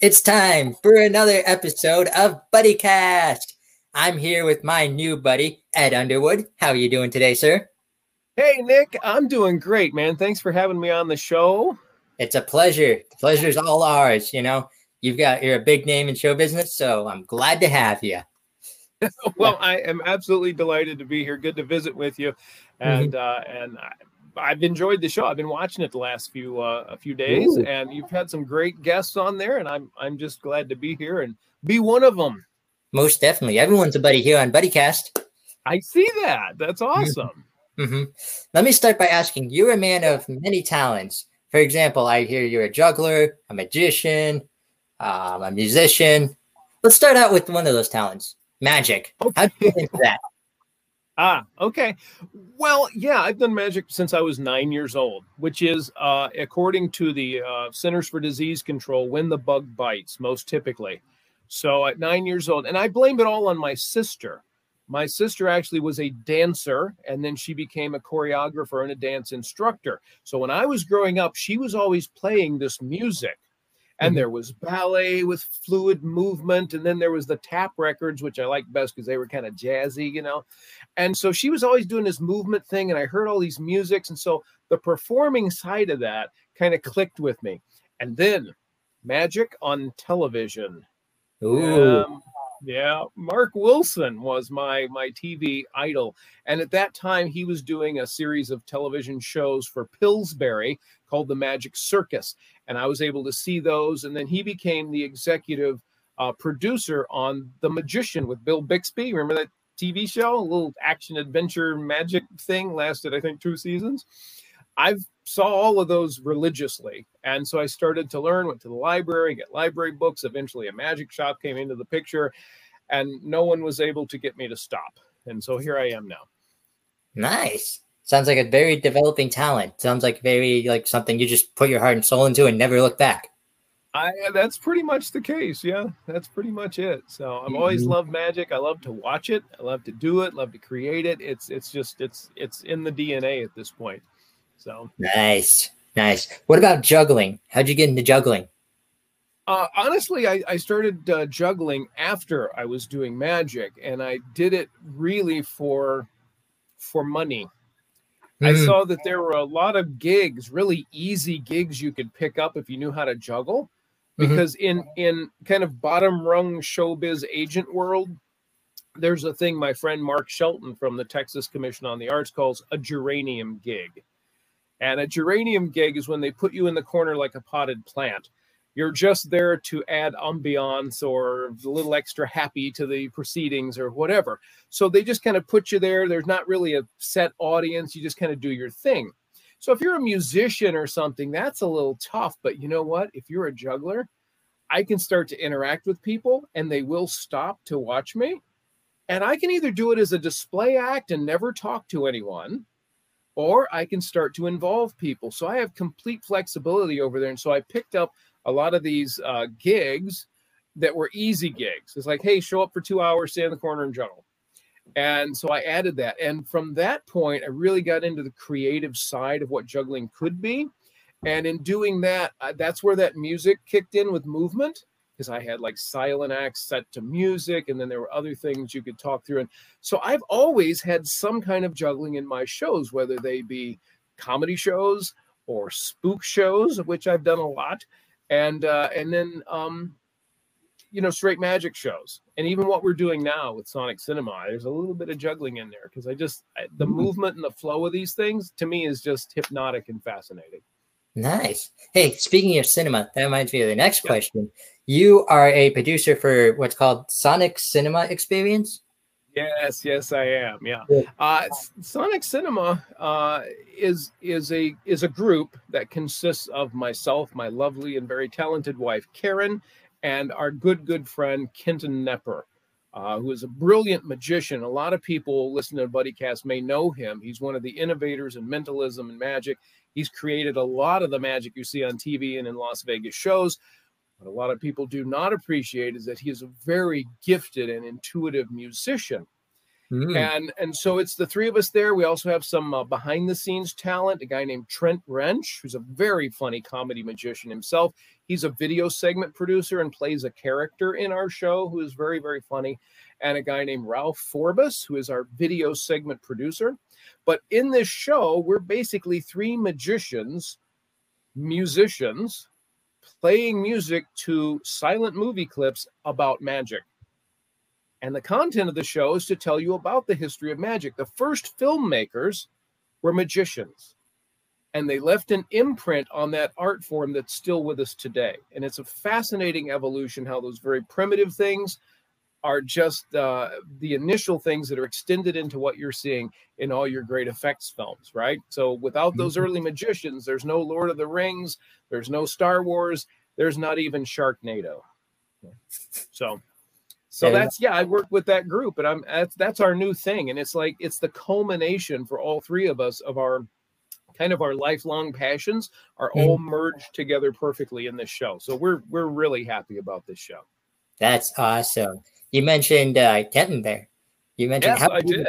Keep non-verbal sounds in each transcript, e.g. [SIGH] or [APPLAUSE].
It's time for another episode of BuddyCast. I'm here with my new buddy, Ed Underwood. How are you doing today, sir? Hey, Nick, I'm doing great, man. Thanks for having me on the show. It's a pleasure. The pleasure's all ours. You know, you've got you're a big name in show business, so I'm glad to have you. [LAUGHS] well, I am absolutely delighted to be here. Good to visit with you, and mm-hmm. uh, and I've enjoyed the show. I've been watching it the last few uh, a few days, Ooh. and you've had some great guests on there, and I'm I'm just glad to be here and be one of them. Most definitely, everyone's a buddy here on BuddyCast. I see that. That's mm-hmm. awesome. Mm-hmm. Let me start by asking: You're a man of many talents. For example, I hear you're a juggler, a magician, um, a musician. Let's start out with one of those talents, magic. Okay. How do you get into that? Ah, okay. Well, yeah, I've done magic since I was nine years old, which is, uh, according to the uh, Centers for Disease Control, when the bug bites, most typically. So at nine years old, and I blame it all on my sister. My sister actually was a dancer, and then she became a choreographer and a dance instructor. So when I was growing up, she was always playing this music and mm-hmm. there was ballet with fluid movement and then there was the tap records which i liked best because they were kind of jazzy you know and so she was always doing this movement thing and i heard all these musics and so the performing side of that kind of clicked with me and then magic on television Ooh. Um, yeah, Mark Wilson was my my TV idol, and at that time he was doing a series of television shows for Pillsbury called The Magic Circus, and I was able to see those. And then he became the executive uh, producer on The Magician with Bill Bixby. Remember that TV show, a little action adventure magic thing, lasted I think two seasons. I've saw all of those religiously. And so I started to learn, went to the library, get library books. Eventually, a magic shop came into the picture, and no one was able to get me to stop. And so here I am now. Nice. Sounds like a very developing talent. Sounds like very like something you just put your heart and soul into and never look back. I that's pretty much the case. Yeah, that's pretty much it. So I've mm-hmm. always loved magic. I love to watch it. I love to do it. Love to create it. It's it's just it's it's in the DNA at this point. So nice, nice. What about juggling? How'd you get into juggling? Uh, honestly, I, I started uh, juggling after I was doing magic, and I did it really for for money. Mm-hmm. I saw that there were a lot of gigs, really easy gigs you could pick up if you knew how to juggle. Mm-hmm. Because mm-hmm. in in kind of bottom rung showbiz agent world, there's a thing my friend Mark Shelton from the Texas Commission on the Arts calls a geranium gig. And a geranium gig is when they put you in the corner like a potted plant. You're just there to add ambiance or a little extra happy to the proceedings or whatever. So they just kind of put you there. There's not really a set audience. You just kind of do your thing. So if you're a musician or something, that's a little tough. But you know what? If you're a juggler, I can start to interact with people and they will stop to watch me. And I can either do it as a display act and never talk to anyone, or I can start to involve people. So I have complete flexibility over there. And so I picked up a lot of these uh, gigs that were easy gigs. It's like, hey, show up for two hours, stay in the corner and juggle. And so I added that. And from that point, I really got into the creative side of what juggling could be. And in doing that, uh, that's where that music kicked in with movement because I had like silent acts set to music, and then there were other things you could talk through. And so I've always had some kind of juggling in my shows, whether they be comedy shows or spook shows, which I've done a lot, and uh, and then um, you know straight magic shows, and even what we're doing now with Sonic Cinema. There's a little bit of juggling in there because I just I, the mm-hmm. movement and the flow of these things to me is just hypnotic and fascinating. Nice. Hey, speaking of cinema, that reminds me of the next question. You are a producer for what's called Sonic Cinema Experience. Yes, yes, I am. Yeah, uh, Sonic Cinema uh, is is a is a group that consists of myself, my lovely and very talented wife Karen, and our good good friend Kenton Knepper, uh, who is a brilliant magician. A lot of people listening to BuddyCast may know him. He's one of the innovators in mentalism and magic. He's created a lot of the magic you see on TV and in Las Vegas shows. What a lot of people do not appreciate is that he is a very gifted and intuitive musician. Mm. And and so it's the three of us there. We also have some uh, behind the scenes talent. A guy named Trent Wrench, who's a very funny comedy magician himself. He's a video segment producer and plays a character in our show who is very, very funny. And a guy named Ralph Forbes, who is our video segment producer. But in this show, we're basically three magicians, musicians, playing music to silent movie clips about magic. And the content of the show is to tell you about the history of magic. The first filmmakers were magicians and they left an imprint on that art form that's still with us today. And it's a fascinating evolution how those very primitive things are just uh, the initial things that are extended into what you're seeing in all your great effects films, right? So without those mm-hmm. early magicians, there's no Lord of the Rings, there's no Star Wars, there's not even Sharknado. So so that's yeah i work with that group and i'm that's that's our new thing and it's like it's the culmination for all three of us of our kind of our lifelong passions are all mm. merged together perfectly in this show. So we're we're really happy about this show. That's awesome. You mentioned uh, Kenton there. You mentioned yes, how I did.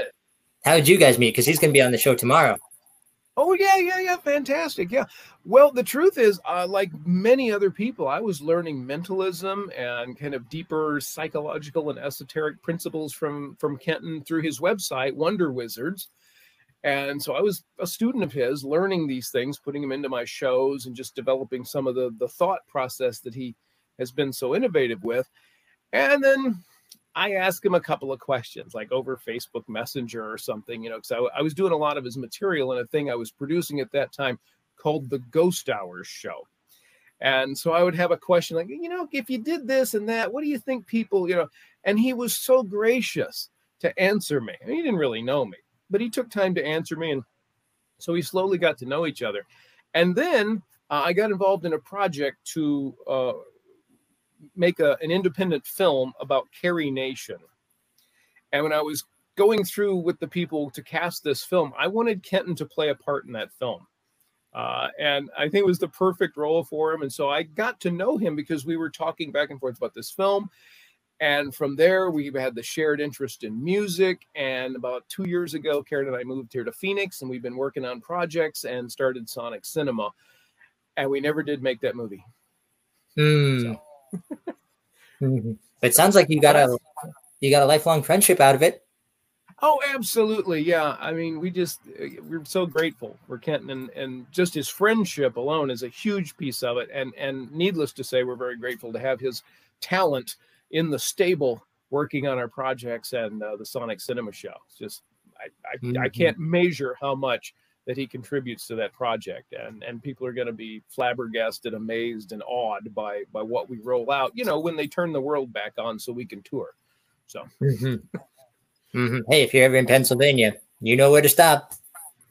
how did you guys meet? Because he's going to be on the show tomorrow. Oh yeah, yeah, yeah, fantastic. Yeah. Well, the truth is, uh, like many other people, I was learning mentalism and kind of deeper psychological and esoteric principles from from Kenton through his website, Wonder Wizards. And so I was a student of his, learning these things, putting them into my shows, and just developing some of the the thought process that he has been so innovative with. And then I asked him a couple of questions, like over Facebook Messenger or something, you know, because I, I, was doing a lot of his material in a thing I was producing at that time called the Ghost Hours Show. And so I would have a question like, you know, if you did this and that, what do you think people, you know? And he was so gracious to answer me. he didn't really know me, but he took time to answer me. And so we slowly got to know each other. And then uh, I got involved in a project to uh, make a, an independent film about Carrie Nation. And when I was going through with the people to cast this film, I wanted Kenton to play a part in that film. Uh, and I think it was the perfect role for him. And so I got to know him because we were talking back and forth about this film. And from there, we had the shared interest in music. And about two years ago, Karen and I moved here to Phoenix, and we've been working on projects and started Sonic Cinema. And we never did make that movie. Mm. So. Mm-hmm. It sounds like you got a you got a lifelong friendship out of it. Oh, absolutely. Yeah. I mean, we just, we're so grateful for Kenton and, and just his friendship alone is a huge piece of it. And, and needless to say, we're very grateful to have his talent in the stable working on our projects and uh, the Sonic Cinema Show. It's just I, I, mm-hmm. I, can't measure how much that he contributes to that project, and and people are going to be flabbergasted, amazed, and awed by by what we roll out. You know, when they turn the world back on, so we can tour. So, mm-hmm. Mm-hmm. hey, if you're ever in Pennsylvania, you know where to stop.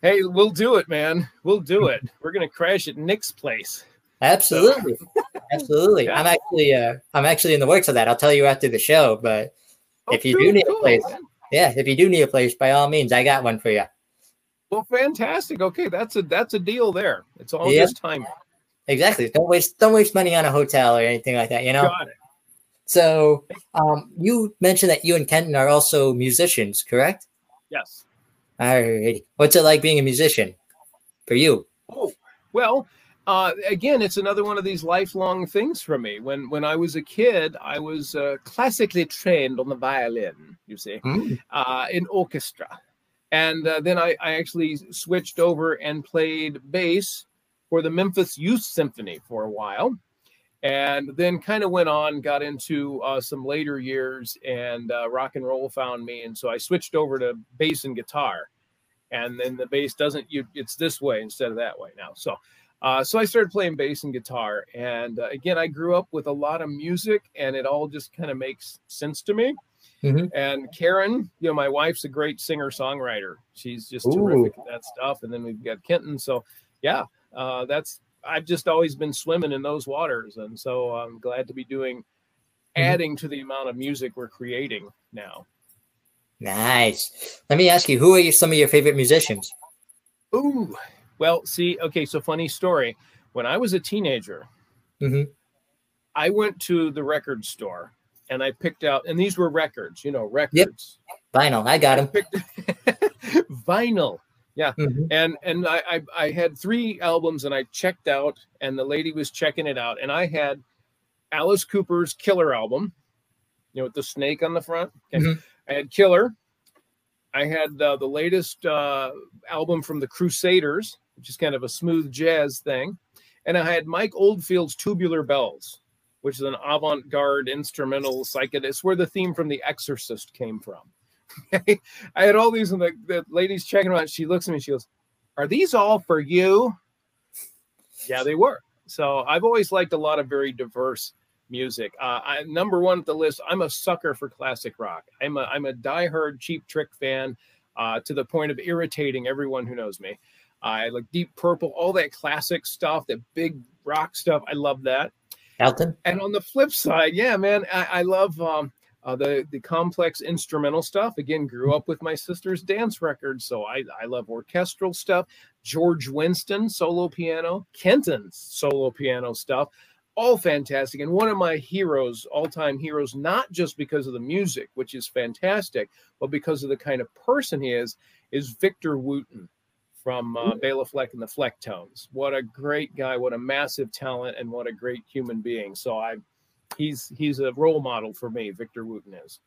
Hey, we'll do it, man. We'll do it. We're gonna crash at Nick's place. Absolutely, [LAUGHS] absolutely. Yeah. I'm actually, uh, I'm actually in the works of that. I'll tell you after the show. But oh, if you cool, do need cool, a place, man. yeah, if you do need a place, by all means, I got one for you. Well, fantastic. Okay, that's a that's a deal there. It's all yep. just time. Exactly. Don't waste don't waste money on a hotel or anything like that. You know. Got it. So, um, you mentioned that you and Kenton are also musicians, correct? Yes. All right. What's it like being a musician for you? Oh, well, uh, again, it's another one of these lifelong things for me. When when I was a kid, I was uh, classically trained on the violin. You see, mm. uh, in orchestra, and uh, then I, I actually switched over and played bass for the Memphis Youth Symphony for a while, and then kind of went on, got into uh, some later years, and uh, rock and roll found me, and so I switched over to bass and guitar, and then the bass doesn't you it's this way instead of that way now. So uh, so I started playing bass and guitar. And uh, again, I grew up with a lot of music and it all just kind of makes sense to me. Mm-hmm. And Karen, you know, my wife's a great singer songwriter. She's just Ooh. terrific at that stuff. And then we've got Kenton. So, yeah, uh, that's, I've just always been swimming in those waters. And so I'm glad to be doing, mm-hmm. adding to the amount of music we're creating now. Nice. Let me ask you, who are some of your favorite musicians? Ooh, well, see, okay, so funny story. When I was a teenager, mm-hmm. I went to the record store and I picked out, and these were records, you know, records. Yep. Vinyl, I got them. [LAUGHS] vinyl. Yeah, mm-hmm. and and I, I I had three albums and I checked out, and the lady was checking it out, and I had Alice Cooper's Killer album, you know, with the snake on the front. Okay. Mm-hmm. I had Killer. I had uh, the latest uh, album from the Crusaders, which is kind of a smooth jazz thing, and I had Mike Oldfield's Tubular Bells, which is an avant-garde instrumental psychedelic. It's where the theme from The Exorcist came from. [LAUGHS] I had all these, and the, the lady's checking out. She looks at me, she goes, "Are these all for you?" Yeah, they were. So I've always liked a lot of very diverse music. Uh, I, number one at the list, I'm a sucker for classic rock. I'm a I'm a diehard Cheap Trick fan uh, to the point of irritating everyone who knows me. I like Deep Purple, all that classic stuff, that big rock stuff. I love that. Elton. And on the flip side, yeah, man, I, I love um, uh, the the complex instrumental stuff. Again, grew up with my sister's dance records, so I I love orchestral stuff. George Winston solo piano, Kenton's solo piano stuff all fantastic and one of my heroes all-time heroes not just because of the music which is fantastic but because of the kind of person he is is victor wooten from uh, Bela Fleck and the Flecktones. What a great guy! What a massive talent, and what a great human being. So I, he's he's a role model for me. Victor Wooten is.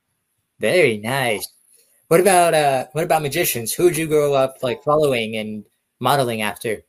Very nice. What about uh? What about magicians? Who did you grow up like following and modeling after?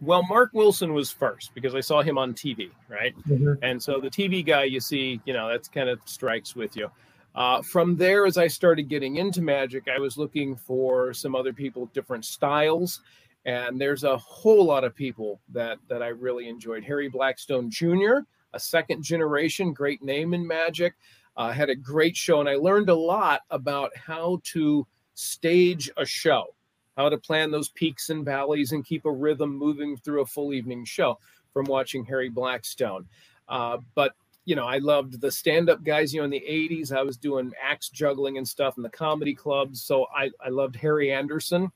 Well, Mark Wilson was first because I saw him on TV, right? Mm-hmm. And so the TV guy you see, you know, that's kind of strikes with you. Uh, from there, as I started getting into magic, I was looking for some other people, different styles, and there's a whole lot of people that that I really enjoyed. Harry Blackstone Jr., a second generation, great name in magic, uh, had a great show, and I learned a lot about how to stage a show how to plan those peaks and valleys and keep a rhythm moving through a full evening show from watching Harry Blackstone. Uh, but you know, I loved the stand-up guys. You know, in the '80s, I was doing axe juggling and stuff in the comedy clubs. So I, I loved Harry Anderson,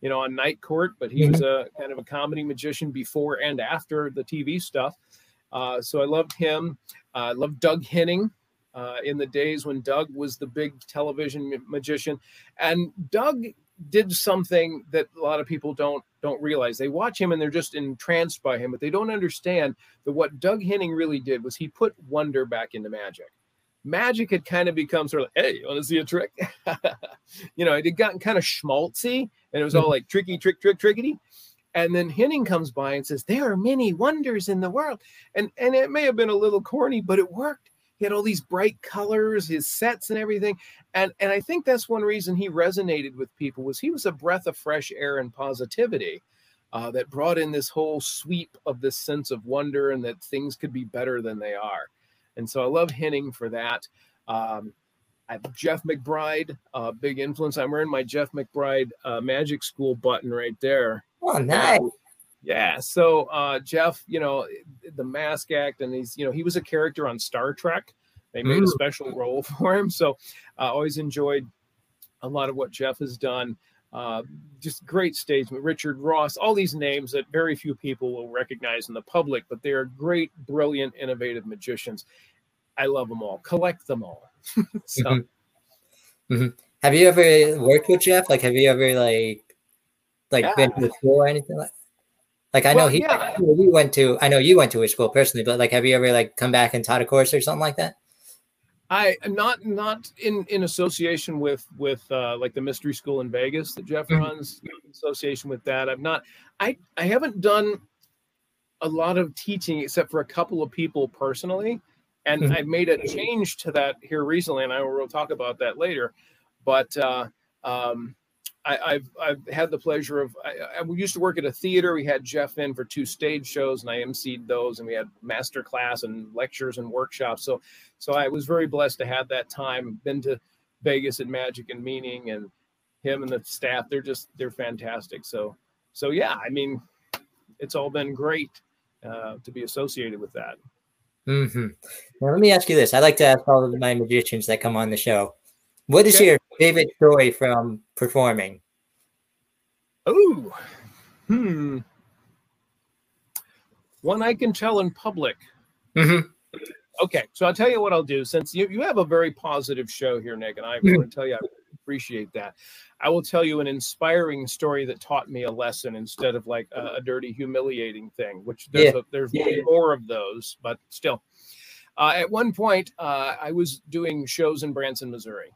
you know, on Night Court. But he mm-hmm. was a kind of a comedy magician before and after the TV stuff. Uh, so I loved him. Uh, I loved Doug Henning. Uh, in the days when Doug was the big television magician, and Doug did something that a lot of people don't don't realize. They watch him and they're just entranced by him, but they don't understand that what Doug Henning really did was he put wonder back into magic. Magic had kind of become sort of like, hey, you want to see a trick? [LAUGHS] you know, it had gotten kind of schmaltzy and it was all mm-hmm. like tricky, trick, trick, trickety. And then Henning comes by and says, There are many wonders in the world. And and it may have been a little corny, but it worked he had all these bright colors, his sets and everything. And and I think that's one reason he resonated with people was he was a breath of fresh air and positivity uh, that brought in this whole sweep of this sense of wonder and that things could be better than they are. And so I love Henning for that. Um, I have Jeff McBride, a uh, big influence. I'm wearing my Jeff McBride uh, Magic School button right there. Oh, nice. Yeah. So uh, Jeff, you know, the Mask Act, and he's, you know, he was a character on Star Trek. They made mm. a special role [LAUGHS] for him. So I uh, always enjoyed a lot of what Jeff has done. Uh, just great stage. Richard Ross, all these names that very few people will recognize in the public, but they are great, brilliant, innovative magicians. I love them all. Collect them all. [LAUGHS] so. Mm-hmm. Mm-hmm. Have you ever worked with Jeff? Like, have you ever like, like yeah. been to the school or anything like? Like I well, know he, yeah. you went to, I know you went to his school personally, but like, have you ever like come back and taught a course or something like that? I am not not in in association with with uh, like the mystery school in Vegas that Jeff mm-hmm. runs. association with that, I've not. I I haven't done a lot of teaching except for a couple of people personally, and mm-hmm. I've made a change to that here recently, and I we'll talk about that later. But uh, um, I, have I've had the pleasure of I, I, we used to work at a theater. We had Jeff in for two stage shows, and I emceed those, and we had master class and lectures and workshops. So, so I was very blessed to have that time. Been to Vegas and Magic and Meaning, and him and the staff. They're just they're fantastic. So, so yeah, I mean, it's all been great uh, to be associated with that. Mm-hmm. Now, let me ask you this. I like to ask all of my magicians that come on the show. What is okay. your favorite story from performing? Oh, hmm. One I can tell in public. Mm-hmm. Okay, so I'll tell you what I'll do. Since you, you have a very positive show here, Nick, and I mm-hmm. want to tell you I appreciate that. I will tell you an inspiring story that taught me a lesson instead of like a, a dirty, humiliating thing. Which there's yeah. a, there's yeah. more of those, but still. Uh, at one point, uh, I was doing shows in Branson, Missouri,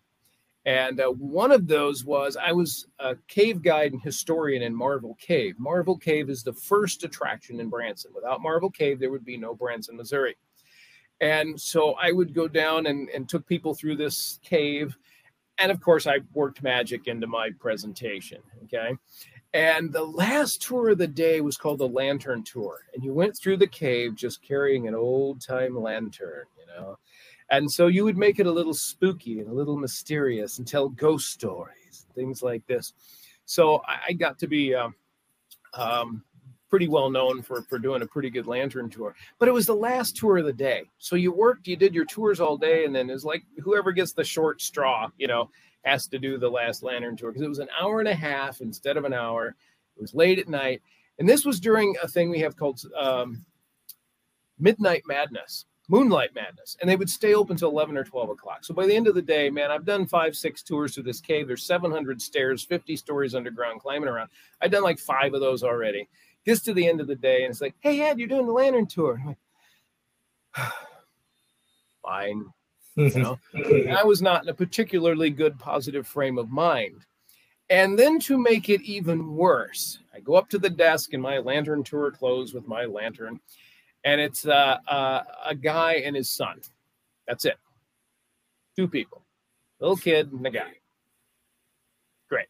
and uh, one of those was I was a cave guide and historian in Marvel Cave. Marvel Cave is the first attraction in Branson. Without Marvel Cave, there would be no Branson, Missouri. And so I would go down and, and took people through this cave. And of course, I worked magic into my presentation. Okay. And the last tour of the day was called the Lantern Tour. And you went through the cave just carrying an old time lantern, you know. And so you would make it a little spooky and a little mysterious and tell ghost stories, things like this. So I, got to be um, um, pretty well known for for doing a pretty good lantern tour. But it was the last tour of the day, so you worked, you did your tours all day, and then it's like whoever gets the short straw, you know, has to do the last lantern tour because it was an hour and a half instead of an hour. It was late at night, and this was during a thing we have called um, Midnight Madness. Moonlight Madness, and they would stay open until 11 or 12 o'clock. So by the end of the day, man, I've done five, six tours to this cave. There's 700 stairs, 50 stories underground, climbing around. I've done like five of those already gets to the end of the day and it's like, hey, Ed, you're doing the lantern tour. Like, [SIGHS] Fine. You know, [LAUGHS] I was not in a particularly good positive frame of mind. And then to make it even worse, I go up to the desk in my lantern tour clothes with my lantern, and it's uh, uh, a guy and his son. That's it. Two people, little kid and a guy. Great,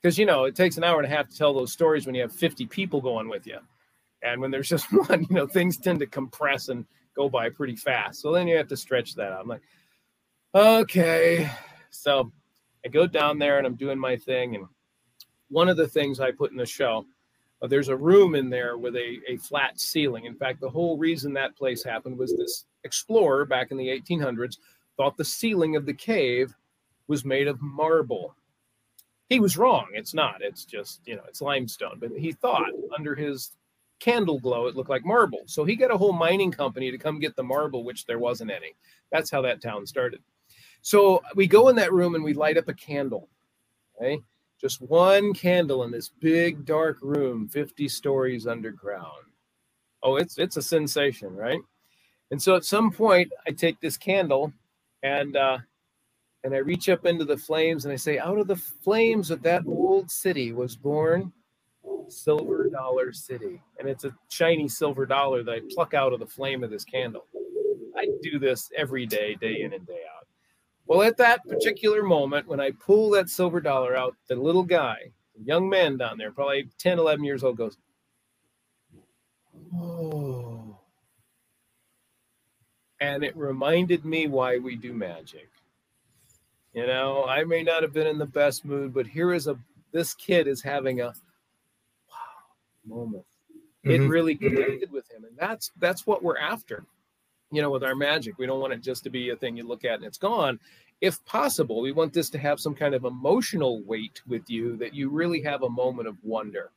because you know it takes an hour and a half to tell those stories when you have 50 people going with you. And when there's [LAUGHS] just one you know things tend to compress and go by pretty fast. So then you have to stretch that out. I'm like okay. So i go down there and i'm doing my thing. And one of the things i put in the show uh, there's a room in there with a, a flat ceiling in fact the whole reason that place happened was this explorer back in the 1800s thought the ceiling of the cave was made of marble he was wrong. It's not. It's just, you know, it's limestone. But he thought under his candle glow, it looked like marble. So he got a whole mining company to come get the marble, which there wasn't any. That's how that town started. So we go in that room and we light up a candle. Okay. Just one candle in this big dark room, 50 stories underground. Oh, it's it's a sensation, right? And so at some point I take this candle and uh and I reach up into the flames and I say, Out of the flames of that old city was born Silver Dollar City. And it's a shiny silver dollar that I pluck out of the flame of this candle. I do this every day, day in and day out. Well, at that particular moment, when I pull that silver dollar out, the little guy, the young man down there, probably 10, 11 years old, goes, Oh. And it reminded me why we do magic. You know, I may not have been in the best mood, but here is a this kid is having a wow moment. Mm-hmm. It really connected with him, and that's that's what we're after. You know, with our magic, we don't want it just to be a thing you look at and it's gone. If possible, we want this to have some kind of emotional weight with you that you really have a moment of wonder.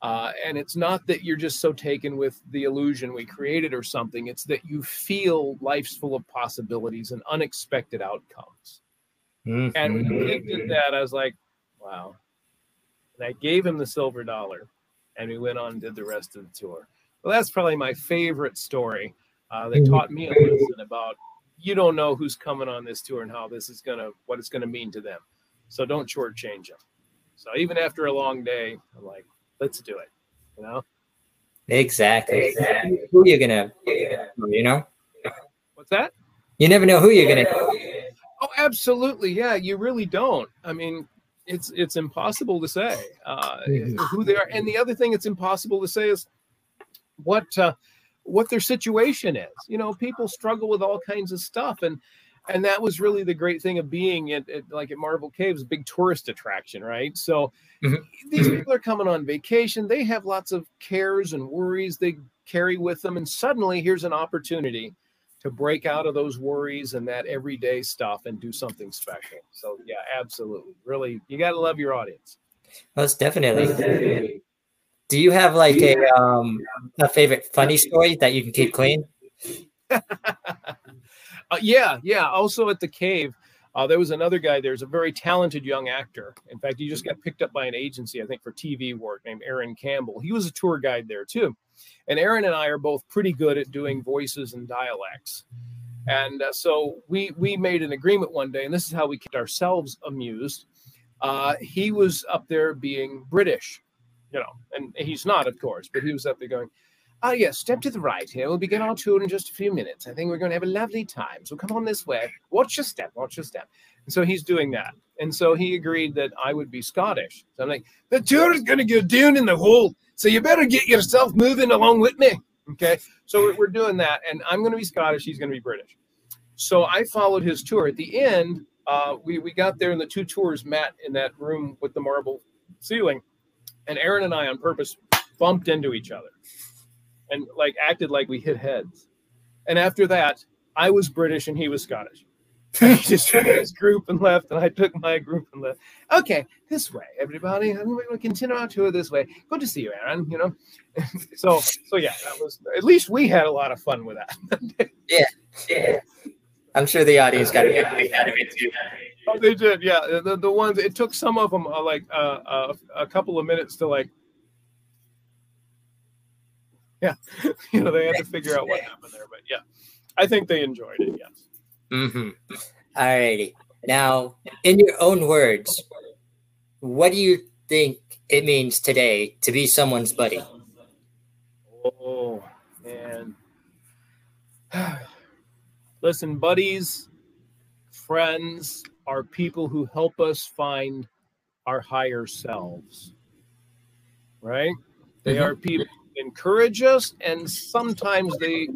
Uh, and it's not that you're just so taken with the illusion we created or something. It's that you feel life's full of possibilities and unexpected outcomes. Mm-hmm. And when he did that, I was like, wow. And I gave him the silver dollar, and we went on and did the rest of the tour. Well, that's probably my favorite story uh, that taught me a lesson about you don't know who's coming on this tour and how this is gonna what it's gonna mean to them. So don't shortchange them. So even after a long day, I'm like, let's do it. You know. Exactly. exactly. Who you're gonna, you know? What's that? You never know who you're gonna. Oh, absolutely. Yeah, you really don't. I mean, it's it's impossible to say uh, mm-hmm. who they are. And the other thing it's impossible to say is what uh, what their situation is. You know, people struggle with all kinds of stuff, and and that was really the great thing of being at, at like at Marvel Caves, big tourist attraction, right? So mm-hmm. these mm-hmm. people are coming on vacation. They have lots of cares and worries they carry with them, and suddenly here's an opportunity to break out of those worries and that everyday stuff and do something special. So yeah, absolutely. Really, you got to love your audience. Most definitely. Do you have like a um a favorite funny story that you can keep clean? [LAUGHS] uh, yeah, yeah. Also at the cave, Uh, there was another guy. There's a very talented young actor. In fact, he just got picked up by an agency, I think, for TV work named Aaron Campbell. He was a tour guide there too. And Aaron and I are both pretty good at doing voices and dialects. And uh, so we we made an agreement one day, and this is how we kept ourselves amused. Uh, he was up there being British, you know, and he's not, of course, but he was up there going, Ah, yes, step to the right here. We'll begin our tour in just a few minutes. I think we're going to have a lovely time. So come on this way. Watch your step, watch your step. And so he's doing that. And so he agreed that I would be Scottish. So I'm like, the tour is going to go down in the hole. So you better get yourself moving along with me. Okay. So we're doing that. And I'm going to be Scottish. He's going to be British. So I followed his tour. At the end, uh, we, we got there and the two tours met in that room with the marble ceiling. And Aaron and I, on purpose, bumped into each other and like acted like we hit heads. And after that, I was British and he was Scottish. [LAUGHS] he just took his group and left, and I took my group and left. Okay, this way, everybody. I'm going to continue our tour this way. Good to see you, Aaron. You know, [LAUGHS] so so yeah, that was at least we had a lot of fun with that. [LAUGHS] yeah, yeah. I'm sure the audience got a big out of it too. Oh, they did, yeah. The, the ones it took some of them uh, like uh, uh, a couple of minutes to like yeah, [LAUGHS] you know, they had to figure out what happened there. But yeah, I think they enjoyed it. Yes. Mm-hmm. All righty. Now, in your own words, what do you think it means today to be someone's buddy? Oh man. [SIGHS] Listen, buddies, friends are people who help us find our higher selves. Right? They mm-hmm. are people who encourage us, and sometimes they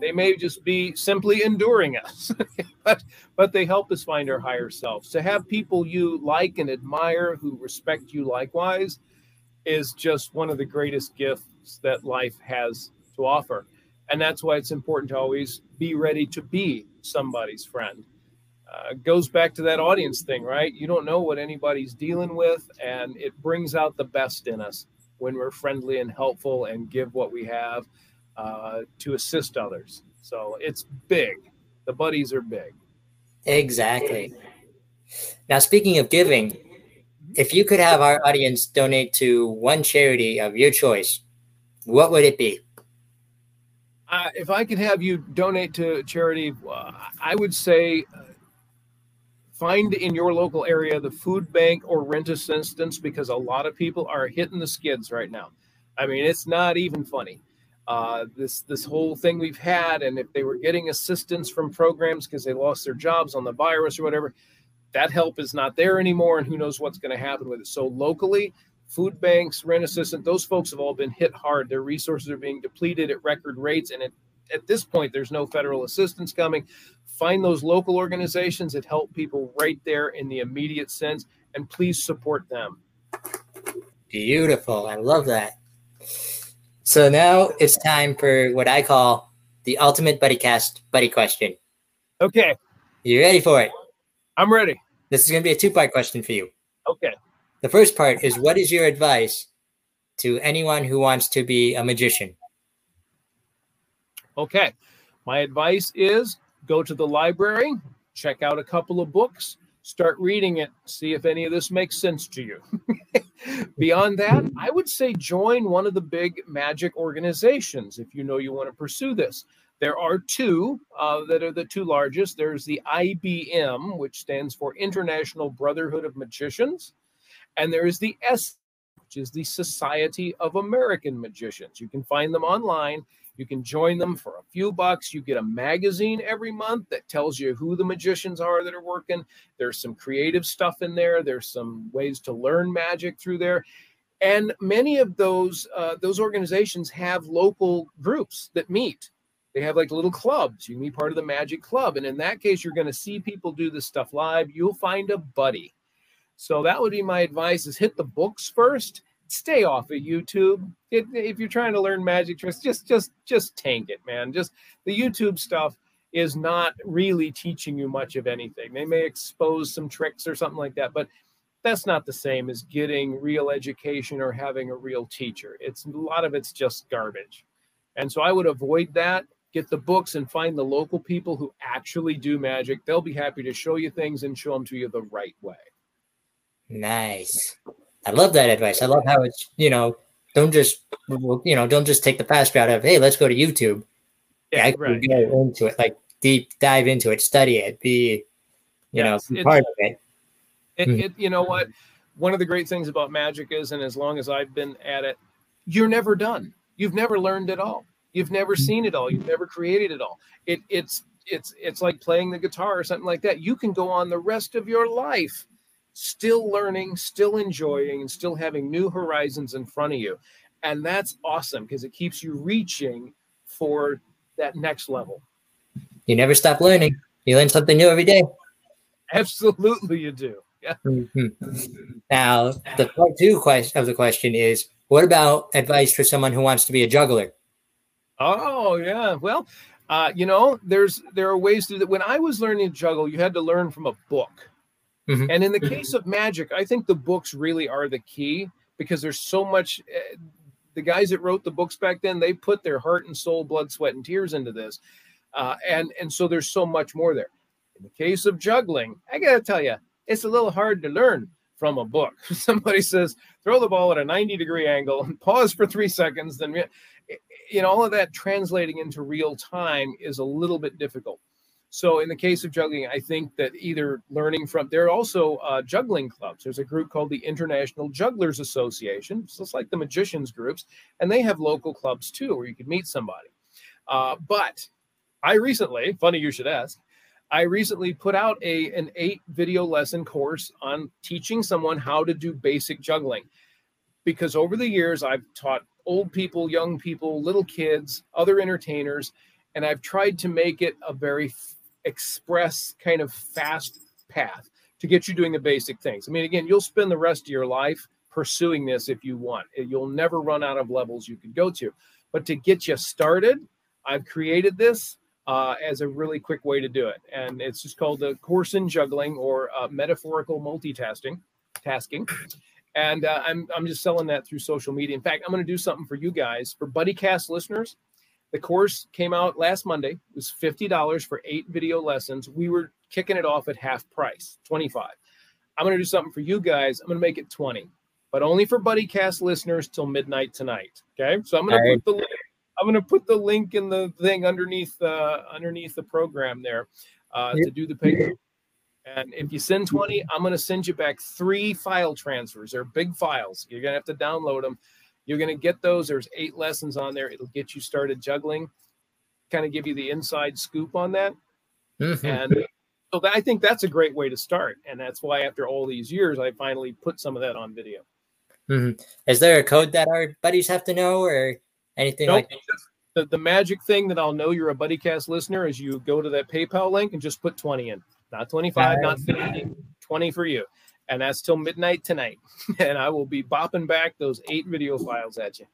they may just be simply enduring us, [LAUGHS] but but they help us find our higher selves. To have people you like and admire who respect you likewise is just one of the greatest gifts that life has to offer. And that's why it's important to always be ready to be somebody's friend. Uh, goes back to that audience thing, right? You don't know what anybody's dealing with, and it brings out the best in us when we're friendly and helpful and give what we have uh, to assist others. So it's big. The buddies are big. Exactly. Now, speaking of giving, if you could have our audience donate to one charity of your choice, what would it be? Uh, if I could have you donate to charity, uh, I would say uh, find in your local area the food bank or rent assistance because a lot of people are hitting the skids right now. I mean, it's not even funny. Uh, this this whole thing we've had, and if they were getting assistance from programs because they lost their jobs on the virus or whatever, that help is not there anymore, and who knows what's going to happen with it. So locally, food banks, rent assistance, those folks have all been hit hard. Their resources are being depleted at record rates, and it, at this point, there's no federal assistance coming find those local organizations that help people right there in the immediate sense and please support them. Beautiful. I love that. So now it's time for what i call the ultimate buddy cast buddy question. Okay. You ready for it? I'm ready. This is going to be a two part question for you. Okay. The first part is what is your advice to anyone who wants to be a magician? Okay. My advice is go to the library, check out a couple of books, start reading it, see if any of this makes sense to you. [LAUGHS] Beyond that, I would say join one of the big magic organizations if you know you want to pursue this. There are two uh, that are the two largest. There's the IBM, which stands for International Brotherhood of Magicians, and there is the S, which is the Society of American Magicians. You can find them online you can join them for a few bucks. You get a magazine every month that tells you who the magicians are that are working. There's some creative stuff in there. There's some ways to learn magic through there. And many of those uh, those organizations have local groups that meet. They have like little clubs. You can be part of the magic club. And in that case, you're going to see people do this stuff live. You'll find a buddy. So that would be my advice is hit the books first stay off of YouTube. It, if you're trying to learn magic tricks, just just just tank it, man. Just the YouTube stuff is not really teaching you much of anything. They may expose some tricks or something like that, but that's not the same as getting real education or having a real teacher. It's a lot of it's just garbage. And so I would avoid that get the books and find the local people who actually do magic. They'll be happy to show you things and show them to you the right way. Nice. I love that advice. I love how it's, you know, don't just, you know, don't just take the fast route of, hey, let's go to YouTube. Yeah, right. go into it, like deep dive into it, study it, be, you yes, know, part of it. It, mm. it. You know what? One of the great things about magic is, and as long as I've been at it, you're never done. You've never learned it all. You've never mm. seen it all. You've never created it all. It, it's it's it's like playing the guitar or something like that. You can go on the rest of your life still learning, still enjoying, and still having new horizons in front of you. And that's awesome because it keeps you reaching for that next level. You never stop learning. You learn something new every day. Absolutely, you do. Yeah. Mm-hmm. Now, the part two question of the question is what about advice for someone who wants to be a juggler? Oh, yeah. Well, uh, you know, there's there are ways to that. when I was learning to juggle, you had to learn from a book. Mm-hmm. And in the case of magic, I think the books really are the key because there's so much. Uh, the guys that wrote the books back then, they put their heart and soul, blood, sweat, and tears into this, uh, and and so there's so much more there. In the case of juggling, I gotta tell you, it's a little hard to learn from a book. [LAUGHS] Somebody says throw the ball at a 90 degree angle and pause for three seconds, then you know all of that translating into real time is a little bit difficult. So in the case of juggling, I think that either learning from there are also uh, juggling clubs. There's a group called the International Jugglers Association. So it's like the magicians groups, and they have local clubs too, where you could meet somebody. Uh, but I recently, funny you should ask, I recently put out a an eight video lesson course on teaching someone how to do basic juggling, because over the years I've taught old people, young people, little kids, other entertainers, and I've tried to make it a very express kind of fast path to get you doing the basic things. I mean, again, you'll spend the rest of your life pursuing this if you want. You'll never run out of levels you could go to. But to get you started, I've created this uh, as a really quick way to do it. And it's just called the course in juggling or uh, metaphorical multitasking. Tasking. And uh, I'm, I'm just selling that through social media. In fact, I'm going to do something for you guys, for BuddyCast listeners. The course came out last Monday. It was $50 for eight video lessons. We were kicking it off at half price, 25. I'm going to do something for you guys. I'm going to make it 20, but only for BuddyCast listeners till midnight tonight. Okay. So I'm going to put the link. I'm going to put the link in the thing underneath uh, underneath the program there uh, to do the payment. And if you send 20, I'm going to send you back three file transfers. They're big files. You're going to have to download them. You're going to get those. There's eight lessons on there. It'll get you started juggling, kind of give you the inside scoop on that. Mm-hmm. And so I think that's a great way to start. And that's why after all these years, I finally put some of that on video. Mm-hmm. Is there a code that our buddies have to know or anything nope. like that? The, the magic thing that I'll know you're a BuddyCast listener is you go to that PayPal link and just put 20 in. Not 25, not 50, 20 for you and that's till midnight tonight. [LAUGHS] and I will be bopping back those eight video files at you.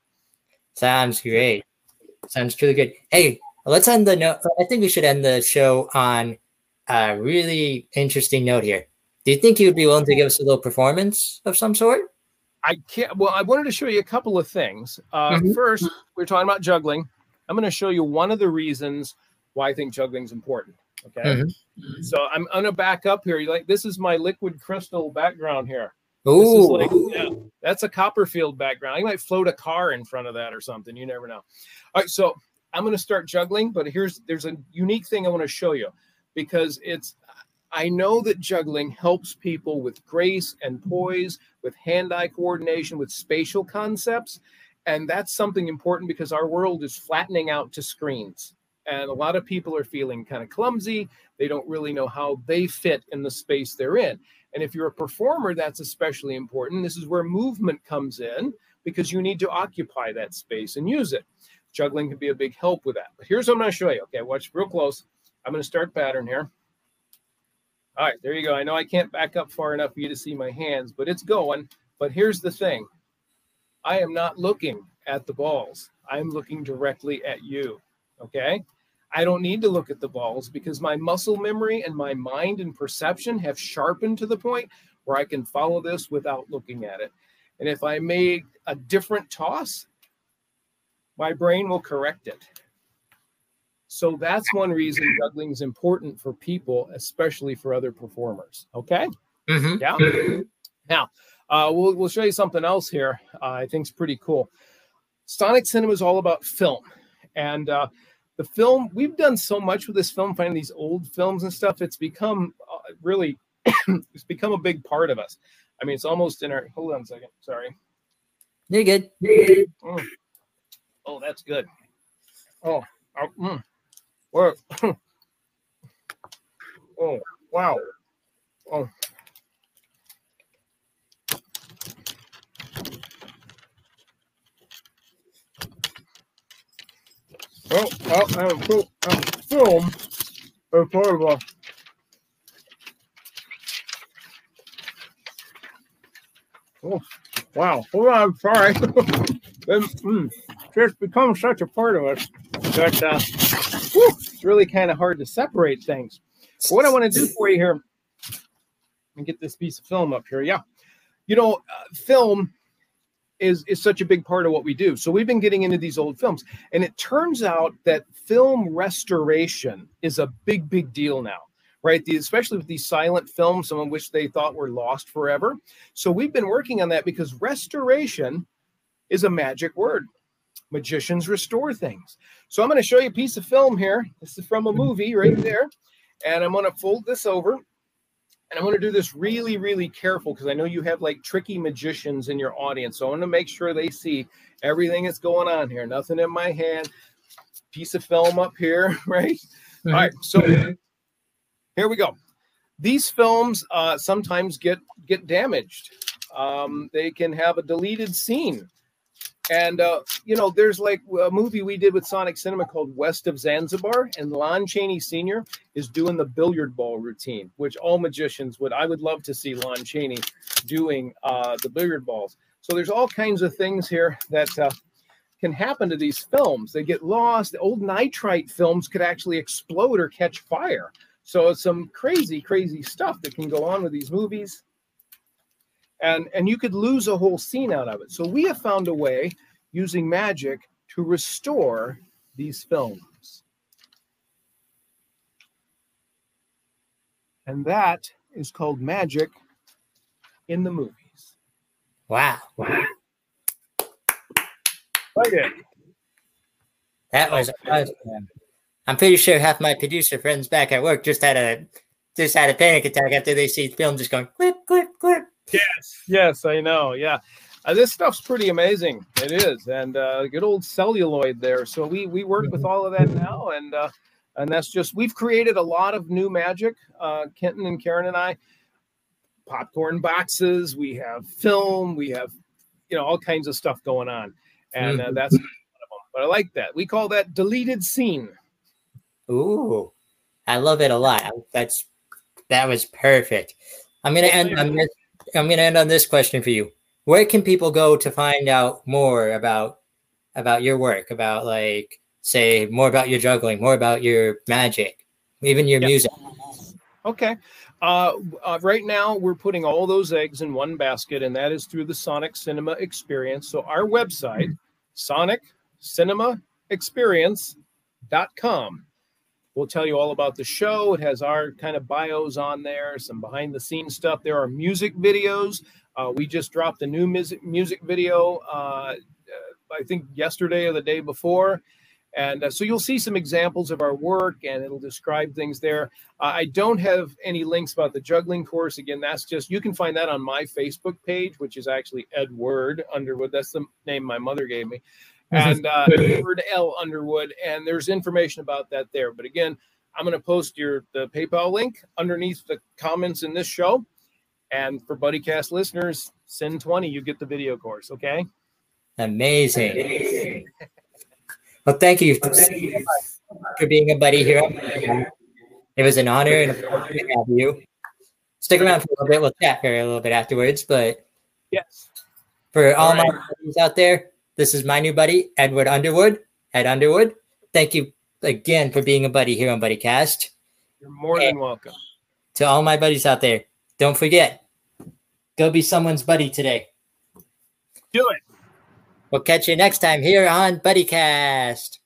Sounds great. Sounds truly good. Hey, let's end the note. I think we should end the show on a really interesting note here. Do you think you would be willing to give us a little performance of some sort? I can't. Well, I wanted to show you a couple of things. Uh, mm-hmm. First, we're talking about juggling. I'm going to show you one of the reasons why I think juggling is important. Okay. Mm-hmm. So I'm gonna back up here. Like this is my liquid crystal background here. Oh, like, yeah, that's a Copperfield background. I might float a car in front of that or something. You never know. All right, so I'm gonna start juggling, but here's there's a unique thing I want to show you because it's I know that juggling helps people with grace and poise, with hand-eye coordination, with spatial concepts. And that's something important because our world is flattening out to screens and a lot of people are feeling kind of clumsy. They don't really know how they fit in the space they're in. And if you're a performer, that's especially important. This is where movement comes in because you need to occupy that space and use it. Juggling can be a big help with that. But here's what I'm going to show you. Okay, watch real close. I'm going to start pattern here. All right, there you go. I know I can't back up far enough for you to see my hands, but it's going. But here's the thing I am not looking at the balls, I'm looking directly at you. Okay. I don't need to look at the balls because my muscle memory and my mind and perception have sharpened to the point where I can follow this without looking at it. And if I make a different toss, my brain will correct it. So that's one reason juggling is important for people, especially for other performers. Okay. Mm-hmm. Yeah. Now, uh, we'll, we'll show you something else here. Uh, I think is pretty cool. Sonic Cinema is all about film. And uh, the film, we've done so much with this film, finding these old films and stuff. It's become uh, really, [CLEARS THROAT] it's become a big part of us. I mean, it's almost in our, hold on a second. Sorry. You're good. Mm. Oh, that's good. Oh, oh mm. [CLEARS THROAT] Oh, wow. Oh. Well, oh, I'm, film, I'm part of a Oh, wow. Hold on. Sorry. [LAUGHS] mm, just become such a part of us that uh, whew, it's really kind of hard to separate things. But what I want to do for you here, and get this piece of film up here. Yeah. You know, uh, film is is such a big part of what we do. So we've been getting into these old films, and it turns out that film restoration is a big, big deal now, right? The, especially with these silent films, some of which they thought were lost forever. So we've been working on that because restoration is a magic word. Magicians restore things. So I'm going to show you a piece of film here. This is from a mm-hmm. movie right there, and I'm going to fold this over and I'm going to do this really, really careful because I know you have like tricky magicians in your audience. So I want to make sure they see everything that's going on here. Nothing in my hand. Piece of film up here, [LAUGHS] right? Mm-hmm. All right. So here we go. These films uh, sometimes get get damaged. Um, they can have a deleted scene. And uh, you know, there's like a movie we did with Sonic Cinema called West of Zanzibar, and Lon Chaney Sr. is doing the billiard ball routine, which all magicians would. I would love to see Lon Chaney doing uh, the billiard balls. So there's all kinds of things here that uh, can happen to these films. They get lost. The old nitrate films could actually explode or catch fire. So it's some crazy, crazy stuff that can go on with these movies and and you could lose a whole scene out of it. So we have found a way using magic to restore these films. And that is called magic in the movies. Wow. Wow that was i'm pretty sure half my producer friends back at work just had a just had a panic attack after they see the film just going clip clip Yes, I know. Yeah, uh, this stuff's pretty amazing. It is, and uh, good old celluloid there. So we we work with all of that now, and uh, and that's just we've created a lot of new magic. Uh, Kenton and Karen and I, popcorn boxes. We have film. We have you know all kinds of stuff going on, and uh, mm-hmm. that's one of them. But I like that. We call that deleted scene. Ooh, I love it a lot. That's that was perfect. I'm gonna end on this I'm going to end on this question for you. Where can people go to find out more about about your work, about like say more about your juggling, more about your magic, even your yep. music? Okay. Uh, uh, right now, we're putting all those eggs in one basket, and that is through the Sonic Cinema Experience. So, our website, soniccinemaexperience.com, We'll tell you all about the show. It has our kind of bios on there, some behind the scenes stuff. There are music videos. Uh, we just dropped a new music music video, uh, I think yesterday or the day before. And uh, so you'll see some examples of our work and it'll describe things there. Uh, I don't have any links about the juggling course. Again, that's just, you can find that on my Facebook page, which is actually Edward Underwood. That's the name my mother gave me and uh, Edward L. Underwood, and there's information about that there. But again, I'm going to post your the PayPal link underneath the comments in this show. And for BuddyCast listeners, send 20, you get the video course. Okay. Amazing. Amazing. [LAUGHS] well, thank you for, for being a buddy here. It was an honor and a pleasure to have you. Stick around for a little bit. We'll chat here a little bit afterwards. But yes, for all, all right. my buddies out there, this is my new buddy, Edward Underwood. Ed Underwood. Thank you again for being a buddy here on BuddyCast. You're more and than welcome. To all my buddies out there, don't forget, go be someone's buddy today. Do it. We'll catch you next time here on BuddyCast.